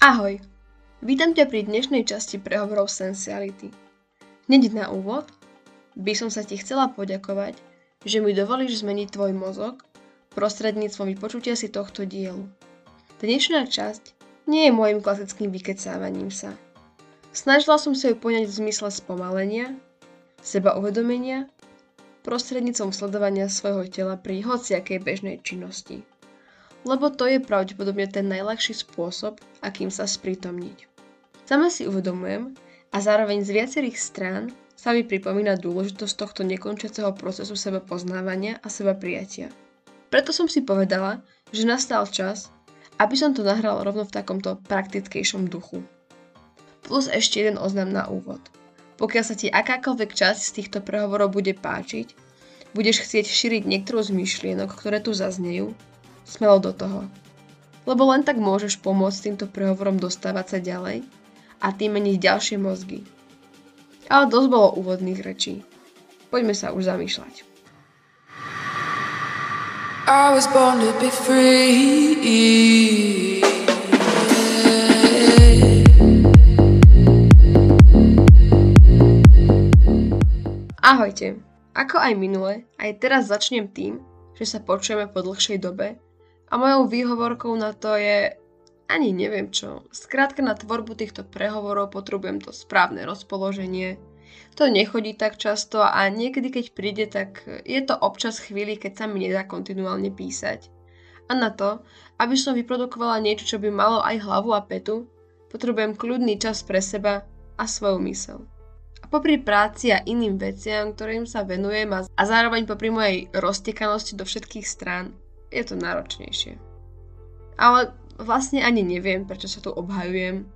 Ahoj, vítam ťa pri dnešnej časti prehovorov Sensuality. Hneď na úvod by som sa ti chcela poďakovať, že mi dovolíš zmeniť tvoj mozog prostredníctvom vypočutia si tohto dielu. Dnešná časť nie je môjim klasickým vykecávaním sa. Snažila som sa ju poňať v zmysle spomalenia, seba uvedomenia, prostredníctvom sledovania svojho tela pri hociakej bežnej činnosti lebo to je pravdepodobne ten najľahší spôsob, akým sa sprítomniť. Sama si uvedomujem a zároveň z viacerých strán sa mi pripomína dôležitosť tohto nekončiaceho procesu seba poznávania a seba prijatia. Preto som si povedala, že nastal čas, aby som to nahral rovno v takomto praktickejšom duchu. Plus ešte jeden oznam na úvod. Pokiaľ sa ti akákoľvek časť z týchto prehovorov bude páčiť, budeš chcieť šíriť niektorú z myšlienok, ktoré tu zaznejú, smelo do toho. Lebo len tak môžeš pomôcť týmto prehovorom dostávať sa ďalej a tým meniť ďalšie mozgy. Ale dosť bolo úvodných rečí. Poďme sa už zamýšľať. I was born to be free. Ahojte. Ako aj minule, aj teraz začnem tým, že sa počujeme po dlhšej dobe a mojou výhovorkou na to je ani neviem čo. Skrátka na tvorbu týchto prehovorov potrebujem to správne rozpoloženie. To nechodí tak často a niekedy keď príde, tak je to občas chvíli, keď sa mi nedá kontinuálne písať. A na to, aby som vyprodukovala niečo, čo by malo aj hlavu a petu, potrebujem kľudný čas pre seba a svoju mysel. A popri práci a iným veciam, ktorým sa venujem a, zároveň popri mojej roztekanosti do všetkých strán, je to náročnejšie. Ale vlastne ani neviem, prečo sa tu obhajujem.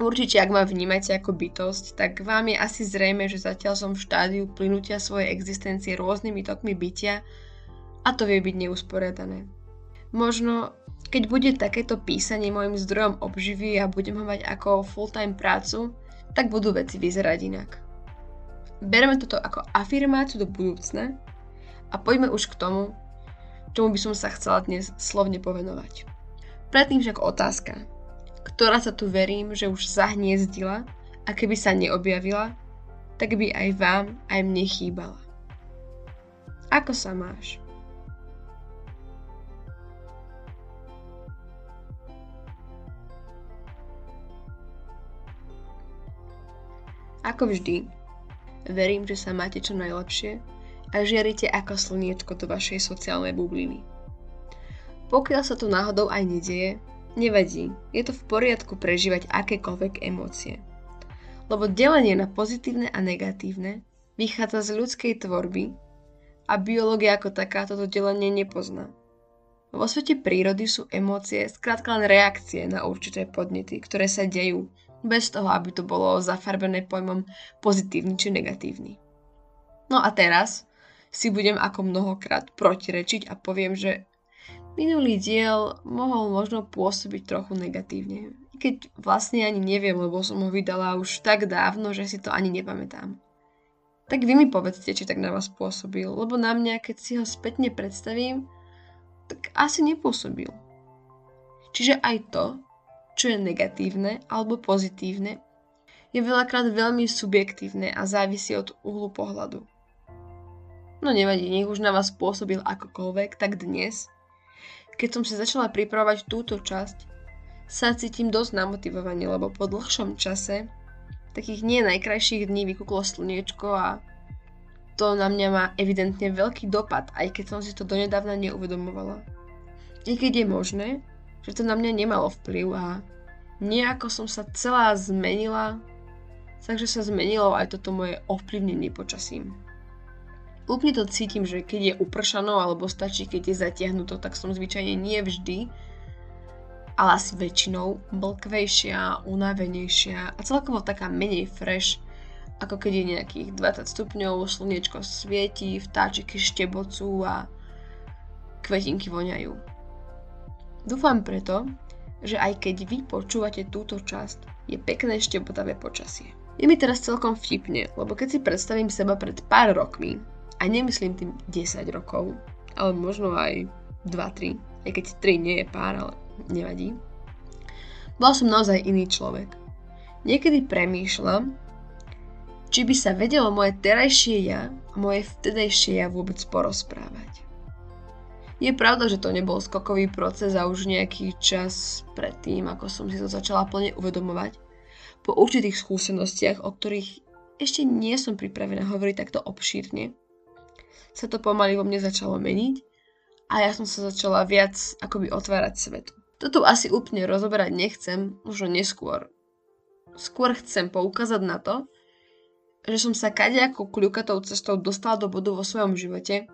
Určite, ak ma vnímate ako bytosť, tak vám je asi zrejme, že zatiaľ som v štádiu plynutia svojej existencie rôznymi tokmi bytia a to vie byť neusporiadané. Možno, keď bude takéto písanie môjim zdrojom obživy a budem ho mať ako full-time prácu, tak budú veci vyzerať inak. Bereme toto ako afirmáciu do budúcna a poďme už k tomu, čomu by som sa chcela dnes slovne povenovať. Predtým však otázka, ktorá sa tu verím, že už zahniezdila a keby sa neobjavila, tak by aj vám, aj mne chýbala. Ako sa máš? Ako vždy, verím, že sa máte čo najlepšie a žiarite ako slniečko do vašej sociálnej bubliny. Pokiaľ sa to náhodou aj nedieje, nevadí, je to v poriadku prežívať akékoľvek emócie. Lebo delenie na pozitívne a negatívne vychádza z ľudskej tvorby a biológia ako taká toto delenie nepozná. Vo svete prírody sú emócie skrátka len reakcie na určité podnety, ktoré sa dejú, bez toho, aby to bolo zafarbené pojmom pozitívny či negatívny. No a teraz si budem ako mnohokrát protirečiť a poviem, že minulý diel mohol možno pôsobiť trochu negatívne. Keď vlastne ani neviem, lebo som ho vydala už tak dávno, že si to ani nepamätám. Tak vy mi povedzte, či tak na vás pôsobil, lebo na mňa, keď si ho spätne predstavím, tak asi nepôsobil. Čiže aj to, čo je negatívne alebo pozitívne, je veľakrát veľmi subjektívne a závisí od uhlu pohľadu. No nevadí, nech už na vás pôsobil akokoľvek, tak dnes, keď som si začala pripravovať túto časť, sa cítim dosť namotivovane, lebo po dlhšom čase, takých nie najkrajších dní vykúklo slniečko a to na mňa má evidentne veľký dopad, aj keď som si to donedávna neuvedomovala. I keď je možné, že to na mňa nemalo vplyv a nejako som sa celá zmenila, takže sa zmenilo aj toto moje ovplyvnenie počasím. Úplne to cítim, že keď je upršanou alebo stačí, keď je zatiahnuto, tak som zvyčajne nie vždy, ale asi väčšinou blkvejšia, unavenejšia a celkovo taká menej fresh, ako keď je nejakých 20 stupňov, slniečko svieti, vtáčiky štebocú a kvetinky voňajú. Dúfam preto, že aj keď vy počúvate túto časť, je pekné štebotavé počasie. Je mi teraz celkom vtipne, lebo keď si predstavím seba pred pár rokmi, a nemyslím tým 10 rokov, ale možno aj 2-3, aj keď 3 nie je pár, ale nevadí. Bola som naozaj iný človek. Niekedy premýšľam, či by sa vedelo moje terajšie ja a moje vtedajšie ja vôbec porozprávať. Je pravda, že to nebol skokový proces a už nejaký čas predtým, ako som si to začala plne uvedomovať, po určitých skúsenostiach, o ktorých ešte nie som pripravená hovoriť takto obšírne, sa to pomaly vo mne začalo meniť a ja som sa začala viac akoby otvárať svetu. Toto asi úplne rozoberať nechcem, možno neskôr. Skôr chcem poukázať na to, že som sa kadejakou kľukatou cestou dostala do bodu vo svojom živote,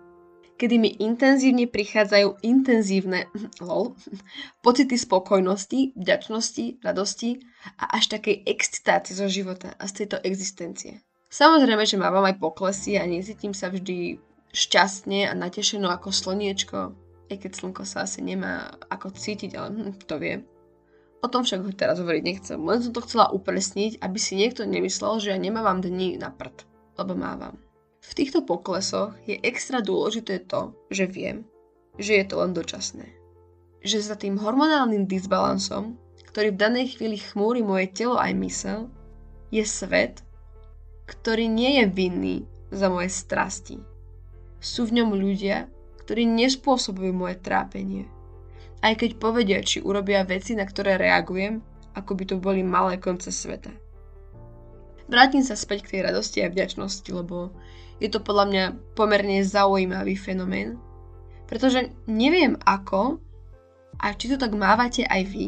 kedy mi intenzívne prichádzajú intenzívne lol, pocity spokojnosti, vďačnosti, radosti a až takej excitácie zo života a z tejto existencie. Samozrejme, že mávam aj poklesy a necítim sa vždy šťastne a natešeno ako slniečko, aj keď slnko sa asi nemá ako cítiť, ale hm, to vie. O tom však teraz hovoriť nechcem, len som to chcela upresniť, aby si niekto nemyslel, že ja nemávam dní na prd, lebo mávam. V týchto poklesoch je extra dôležité to, že viem, že je to len dočasné. Že za tým hormonálnym disbalansom, ktorý v danej chvíli chmúri moje telo aj mysel, je svet, ktorý nie je vinný za moje strasti. Sú v ňom ľudia, ktorí nespôsobujú moje trápenie. Aj keď povedia, či urobia veci, na ktoré reagujem, ako by to boli malé konce sveta. Vrátim sa späť k tej radosti a vďačnosti, lebo je to podľa mňa pomerne zaujímavý fenomén, pretože neviem ako a či to tak mávate aj vy,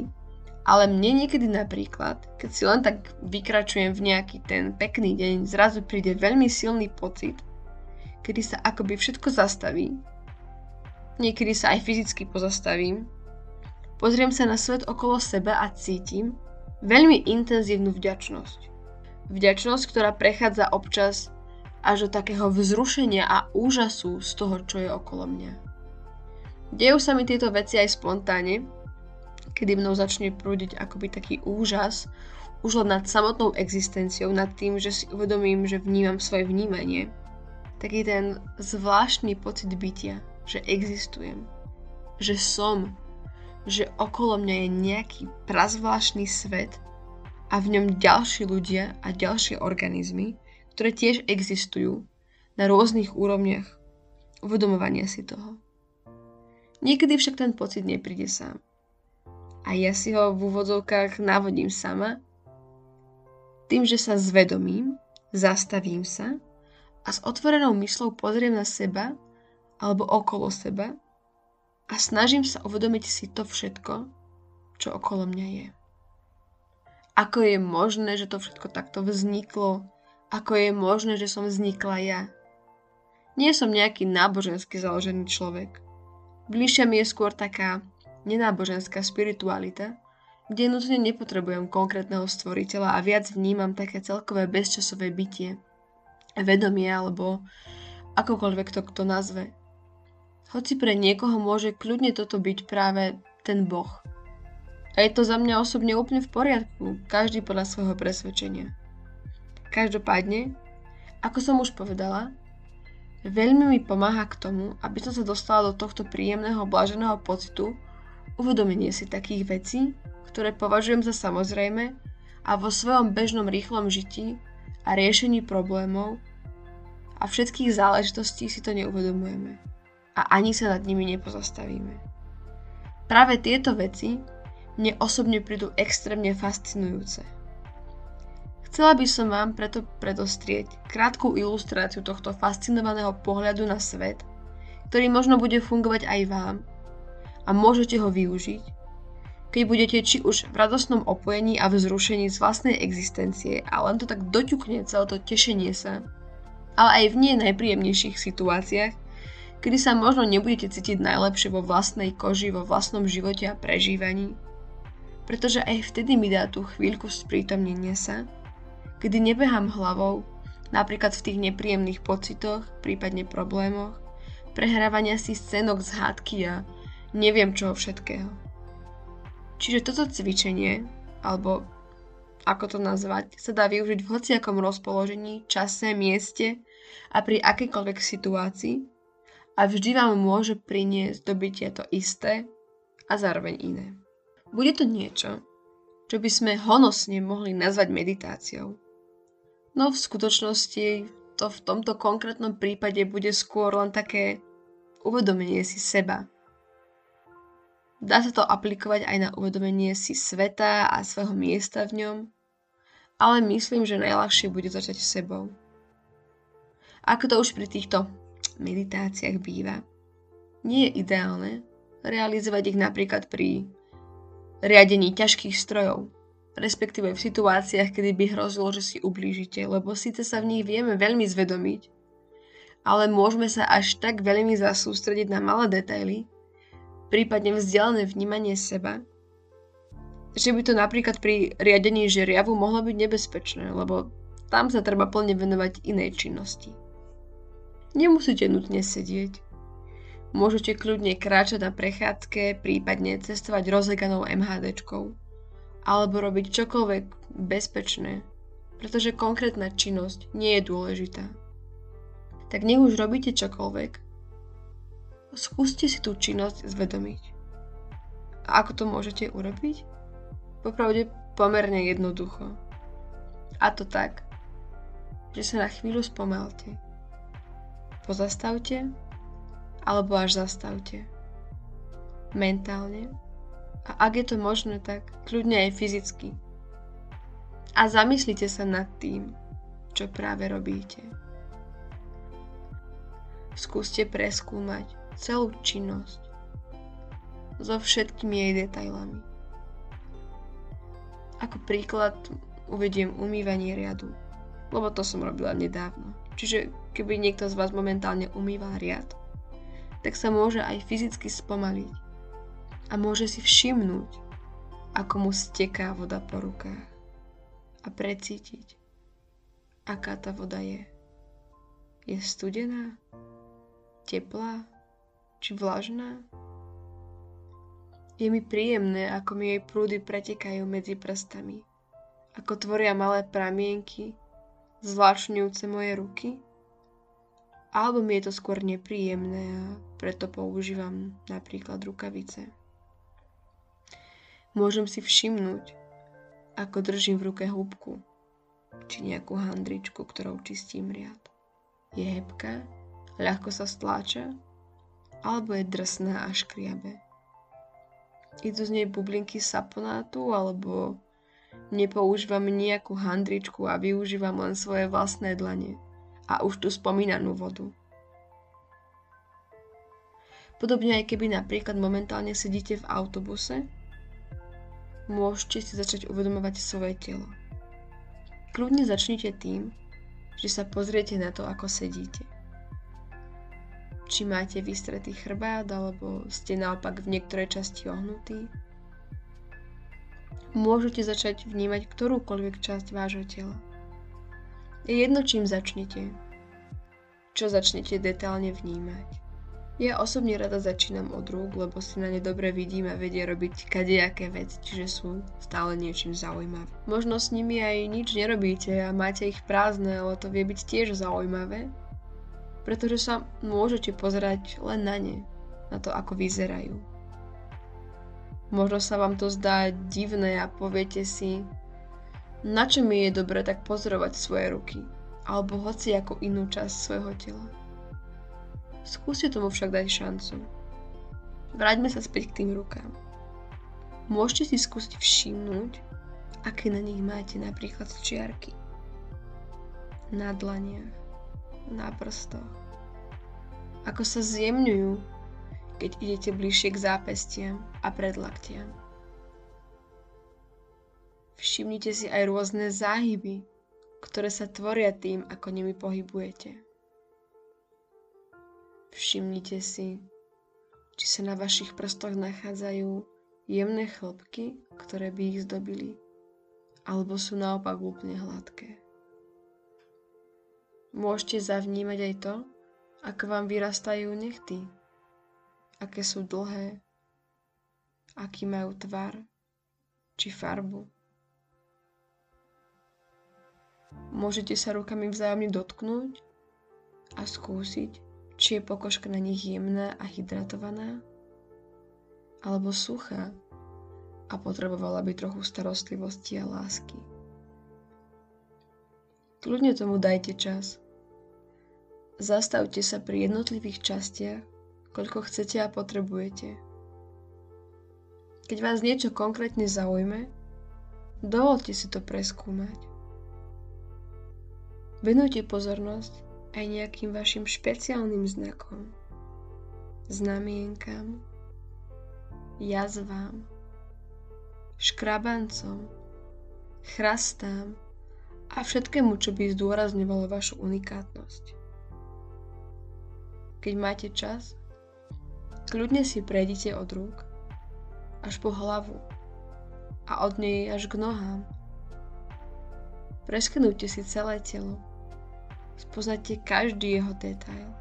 ale mne niekedy napríklad, keď si len tak vykračujem v nejaký ten pekný deň, zrazu príde veľmi silný pocit, kedy sa akoby všetko zastaví. Niekedy sa aj fyzicky pozastavím. Pozriem sa na svet okolo seba a cítim veľmi intenzívnu vďačnosť. Vďačnosť, ktorá prechádza občas až do takého vzrušenia a úžasu z toho, čo je okolo mňa. Dejú sa mi tieto veci aj spontánne, kedy mnou začne prúdiť akoby taký úžas už len nad samotnou existenciou, nad tým, že si uvedomím, že vnímam svoje vnímanie. Taký ten zvláštny pocit bytia, že existujem, že som, že okolo mňa je nejaký prazvláštny svet a v ňom ďalší ľudia a ďalšie organizmy, ktoré tiež existujú na rôznych úrovniach uvedomovania si toho. Niekedy však ten pocit nepríde sám. A ja si ho v úvodzovkách navodím sama, tým, že sa zvedomím, zastavím sa a s otvorenou myslou pozriem na seba alebo okolo seba a snažím sa uvedomiť si to všetko, čo okolo mňa je. Ako je možné, že to všetko takto vzniklo, ako je možné, že som vznikla ja. Nie som nejaký nábožensky založený človek. Bližšia mi je skôr taká nenáboženská spiritualita, kde nutne nepotrebujem konkrétneho stvoriteľa a viac vnímam také celkové bezčasové bytie, vedomie alebo akokoľvek to kto nazve. Hoci pre niekoho môže kľudne toto byť práve ten Boh. A je to za mňa osobne úplne v poriadku, každý podľa svojho presvedčenia. Každopádne, ako som už povedala, veľmi mi pomáha k tomu, aby som sa dostala do tohto príjemného, blaženého pocitu, uvedomenie si takých vecí, ktoré považujem za samozrejme a vo svojom bežnom rýchlom žití a riešení problémov a všetkých záležitostí si to neuvedomujeme a ani sa nad nimi nepozastavíme. Práve tieto veci mne osobne prídu extrémne fascinujúce – Chcela by som vám preto predostrieť krátku ilustráciu tohto fascinovaného pohľadu na svet, ktorý možno bude fungovať aj vám a môžete ho využiť, keď budete či už v radosnom opojení a vzrušení z vlastnej existencie a len to tak doťukne celé to tešenie sa, ale aj v nie najpríjemnejších situáciách, kedy sa možno nebudete cítiť najlepšie vo vlastnej koži, vo vlastnom živote a prežívaní, pretože aj vtedy mi dá tú chvíľku sprítomnenia sa kedy nebehám hlavou, napríklad v tých nepríjemných pocitoch, prípadne problémoch, prehrávania si scénok z hádky a neviem čoho všetkého. Čiže toto cvičenie, alebo ako to nazvať, sa dá využiť v hociakom rozpoložení, čase, mieste a pri akejkoľvek situácii a vždy vám môže priniesť dobytie to isté a zároveň iné. Bude to niečo, čo by sme honosne mohli nazvať meditáciou. No v skutočnosti to v tomto konkrétnom prípade bude skôr len také uvedomenie si seba. Dá sa to aplikovať aj na uvedomenie si sveta a svojho miesta v ňom, ale myslím, že najľahšie bude začať s sebou. Ako to už pri týchto meditáciách býva, nie je ideálne realizovať ich napríklad pri riadení ťažkých strojov, respektíve v situáciách, kedy by hrozilo, že si ublížite, lebo síce sa v nich vieme veľmi zvedomiť, ale môžeme sa až tak veľmi zasústrediť na malé detaily, prípadne vzdialené vnímanie seba, že by to napríklad pri riadení žeriavu mohlo byť nebezpečné, lebo tam sa treba plne venovať inej činnosti. Nemusíte nutne sedieť, Môžete kľudne kráčať na prechádzke, prípadne cestovať rozleganou MHDčkou. Alebo robiť čokoľvek bezpečné, pretože konkrétna činnosť nie je dôležitá. Tak nech už robíte čokoľvek, skúste si tú činnosť zvedomiť. A ako to môžete urobiť? Popravde pomerne jednoducho. A to tak, že sa na chvíľu spomelte. Pozastavte alebo až zastavte. Mentálne. A ak je to možné, tak kľudne aj fyzicky. A zamyslite sa nad tým, čo práve robíte. Skúste preskúmať celú činnosť so všetkými jej detailami. Ako príklad uvediem umývanie riadu, lebo to som robila nedávno. Čiže keby niekto z vás momentálne umýval riad, tak sa môže aj fyzicky spomaliť a môže si všimnúť, ako mu steká voda po rukách a precítiť, aká tá voda je. Je studená, teplá či vlažná? Je mi príjemné, ako mi jej prúdy pretekajú medzi prstami, ako tvoria malé pramienky, zvláčňujúce moje ruky alebo mi je to skôr nepríjemné a preto používam napríklad rukavice. Môžem si všimnúť, ako držím v ruke húbku, či nejakú handričku, ktorou čistím riad. Je hebká, ľahko sa stláča, alebo je drsná a škriabe. Idú z nej bublinky saponátu, alebo nepoužívam nejakú handričku a využívam len svoje vlastné dlane a už tú spomínanú vodu. Podobne aj keby napríklad momentálne sedíte v autobuse, môžete si začať uvedomovať svoje telo. Kľudne začnite tým, že sa pozriete na to, ako sedíte. Či máte vystretý chrbát, alebo ste naopak v niektorej časti ohnutí. Môžete začať vnímať ktorúkoľvek časť vášho tela. Je jedno, čím začnete. Čo začnete detálne vnímať. Ja osobne rada začínam od rúk, lebo si na ne dobre vidím a vedie robiť kadejaké veci, čiže sú stále niečím zaujímavé. Možno s nimi aj nič nerobíte a máte ich prázdne, ale to vie byť tiež zaujímavé, pretože sa môžete pozerať len na ne, na to, ako vyzerajú. Možno sa vám to zdá divné a poviete si, na čo mi je dobre tak pozorovať svoje ruky, alebo hoci ako inú časť svojho tela. Skúste tomu však dať šancu. Vráťme sa späť k tým rukám. Môžete si skúsiť všimnúť, aké na nich máte napríklad čiarky. Na dlaniach, na prstoch. Ako sa zjemňujú, keď idete bližšie k zápestiam a predlaktiam. Všimnite si aj rôzne záhyby, ktoré sa tvoria tým, ako nimi pohybujete. Všimnite si, či sa na vašich prstoch nachádzajú jemné chlopky, ktoré by ich zdobili, alebo sú naopak úplne hladké. Môžete zavnímať aj to, ako vám vyrastajú nechty, aké sú dlhé, aký majú tvar či farbu. Môžete sa rukami vzájomne dotknúť a skúsiť, či je pokožka na nich jemná a hydratovaná, alebo suchá a potrebovala by trochu starostlivosti a lásky. Kľudne tomu dajte čas. Zastavte sa pri jednotlivých častiach, koľko chcete a potrebujete. Keď vás niečo konkrétne zaujme, dovolte si to preskúmať. Venujte pozornosť aj nejakým vašim špeciálnym znakom, znamienkam, jazvám, škrabancom, chrastám a všetkému, čo by zdôrazňovalo vašu unikátnosť. Keď máte čas, kľudne si prejdite od rúk až po hlavu a od nej až k nohám. Preskenujte si celé telo. Spoznajte každý jeho detail.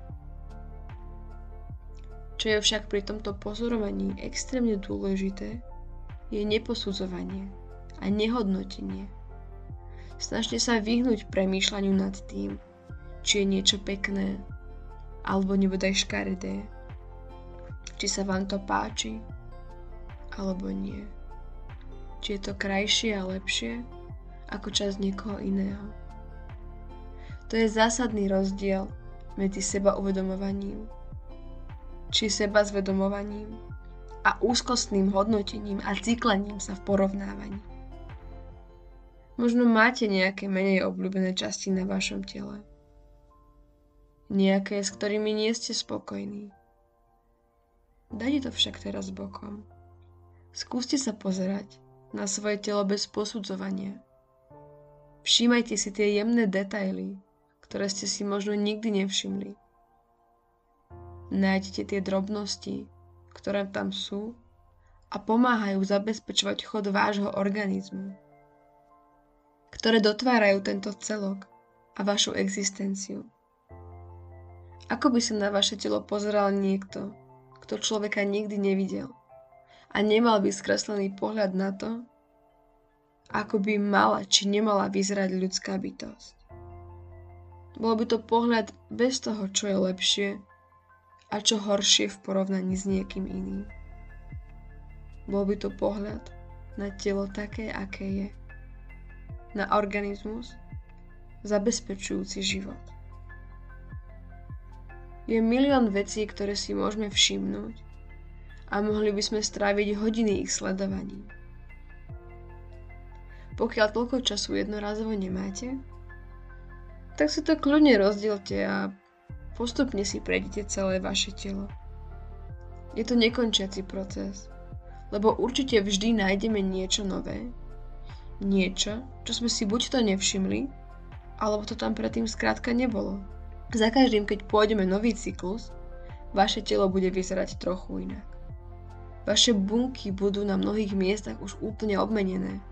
Čo je však pri tomto pozorovaní extrémne dôležité, je neposudzovanie a nehodnotenie. Snažte sa vyhnúť premýšľaniu nad tým, či je niečo pekné alebo nebodaj škaredé. Či sa vám to páči alebo nie. Či je to krajšie a lepšie ako čas niekoho iného. To je zásadný rozdiel medzi seba uvedomovaním či seba zvedomovaním a úzkostným hodnotením a cyklením sa v porovnávaní. Možno máte nejaké menej obľúbené časti na vašom tele. Nejaké, s ktorými nie ste spokojní. Dajte to však teraz bokom. Skúste sa pozerať na svoje telo bez posudzovania. Všímajte si tie jemné detaily, ktoré ste si možno nikdy nevšimli. Nájdete tie drobnosti, ktoré tam sú a pomáhajú zabezpečovať chod vášho organizmu, ktoré dotvárajú tento celok a vašu existenciu. Ako by sa na vaše telo pozeral niekto, kto človeka nikdy nevidel a nemal by skreslený pohľad na to, ako by mala či nemala vyzerať ľudská bytosť. Bol by to pohľad bez toho, čo je lepšie a čo horšie v porovnaní s niekým iným. Bol by to pohľad na telo také, aké je. Na organizmus zabezpečujúci život. Je milión vecí, ktoré si môžeme všimnúť a mohli by sme stráviť hodiny ich sledovaním. Pokiaľ toľko času jednorazovo nemáte, tak si to kľudne rozdielte a Postupne si prejdete celé vaše telo. Je to nekončiaci proces, lebo určite vždy nájdeme niečo nové, niečo, čo sme si buď to nevšimli, alebo to tam predtým skrátka nebolo. Za každým, keď pôjdeme nový cyklus, vaše telo bude vyzerať trochu inak. Vaše bunky budú na mnohých miestach už úplne obmenené.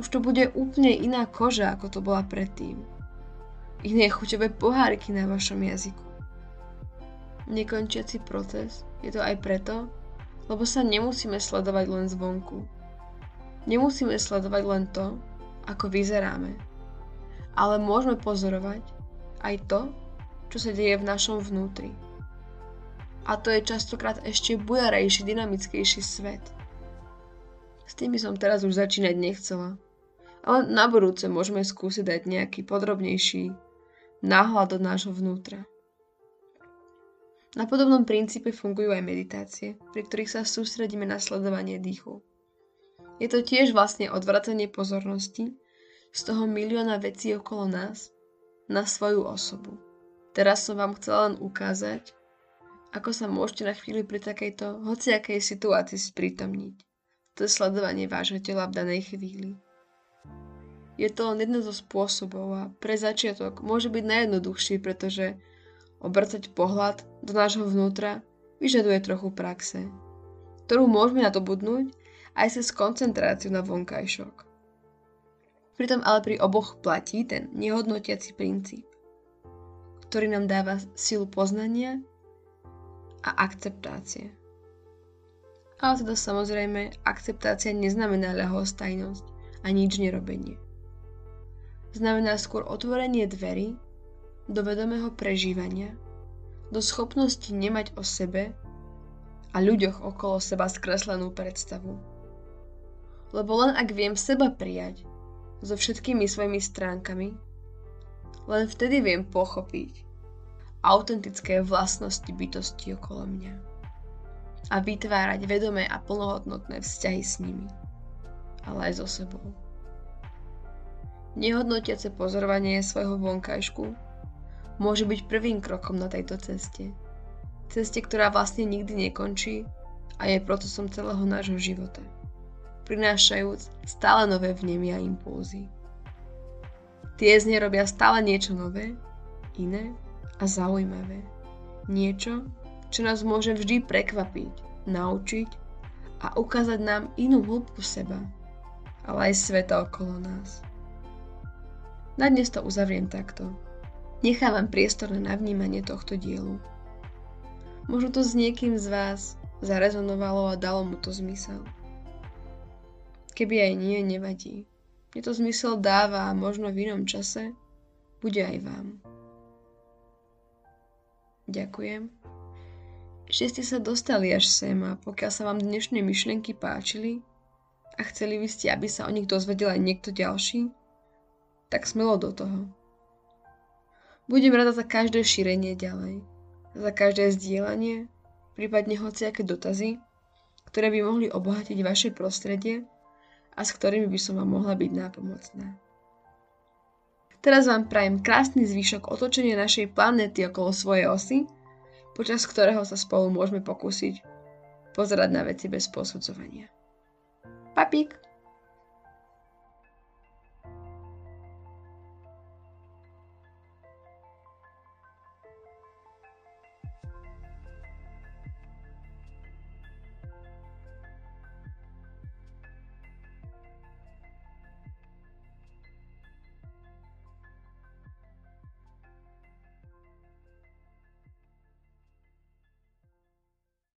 Už to bude úplne iná koža, ako to bola predtým iné chuťové poháriky na vašom jazyku. Nekončiaci proces je to aj preto, lebo sa nemusíme sledovať len zvonku. Nemusíme sledovať len to, ako vyzeráme, ale môžeme pozorovať aj to, čo sa deje v našom vnútri. A to je častokrát ešte bujarejší, dynamickejší svet. S tým by som teraz už začínať nechcela. Ale na budúce môžeme skúsiť dať nejaký podrobnejší náhľad do nášho vnútra. Na podobnom princípe fungujú aj meditácie, pri ktorých sa sústredíme na sledovanie dýchu. Je to tiež vlastne odvracanie pozornosti z toho milióna vecí okolo nás na svoju osobu. Teraz som vám chcela len ukázať, ako sa môžete na chvíli pri takejto hociakej situácii sprítomniť. To je sledovanie vášho tela v danej chvíli. Je to len jeden zo spôsobov a pre začiatok môže byť najjednoduchší, pretože obracať pohľad do nášho vnútra vyžaduje trochu praxe, ktorú môžeme nadobudnúť aj cez koncentráciu na vonkajšok. Pritom ale pri oboch platí ten nehodnotiaci princíp, ktorý nám dáva silu poznania a akceptácie. Ale teda samozrejme, akceptácia neznamená ľahostajnosť a nič nerobenie znamená skôr otvorenie dverí do vedomého prežívania, do schopnosti nemať o sebe a ľuďoch okolo seba skreslenú predstavu. Lebo len ak viem seba prijať so všetkými svojimi stránkami, len vtedy viem pochopiť autentické vlastnosti bytosti okolo mňa a vytvárať vedomé a plnohodnotné vzťahy s nimi, ale aj so sebou. Nehodnotiace pozorovanie svojho vonkajšku môže byť prvým krokom na tejto ceste. Ceste, ktorá vlastne nikdy nekončí a je procesom celého nášho života, prinášajúc stále nové vnemy a impulzy. Tie z nej robia stále niečo nové, iné a zaujímavé. Niečo, čo nás môže vždy prekvapiť, naučiť a ukázať nám inú hĺbku seba, ale aj sveta okolo nás. Na dnes to uzavriem takto. Nechávam priestor na vnímanie tohto dielu. Možno to s niekým z vás zarezonovalo a dalo mu to zmysel. Keby aj nie, nevadí. Mne to zmysel dáva a možno v inom čase bude aj vám. Ďakujem. Že ste sa dostali až sem a pokiaľ sa vám dnešné myšlienky páčili a chceli by ste, aby sa o nich dozvedel aj niekto ďalší, tak smelo do toho. Budem rada za každé šírenie ďalej, za každé zdieľanie, prípadne hociaké dotazy, ktoré by mohli obohatiť vaše prostredie a s ktorými by som vám mohla byť nápomocná. Teraz vám prajem krásny zvyšok otočenia našej planéty okolo svojej osy, počas ktorého sa spolu môžeme pokúsiť pozerať na veci bez posudzovania. Papík!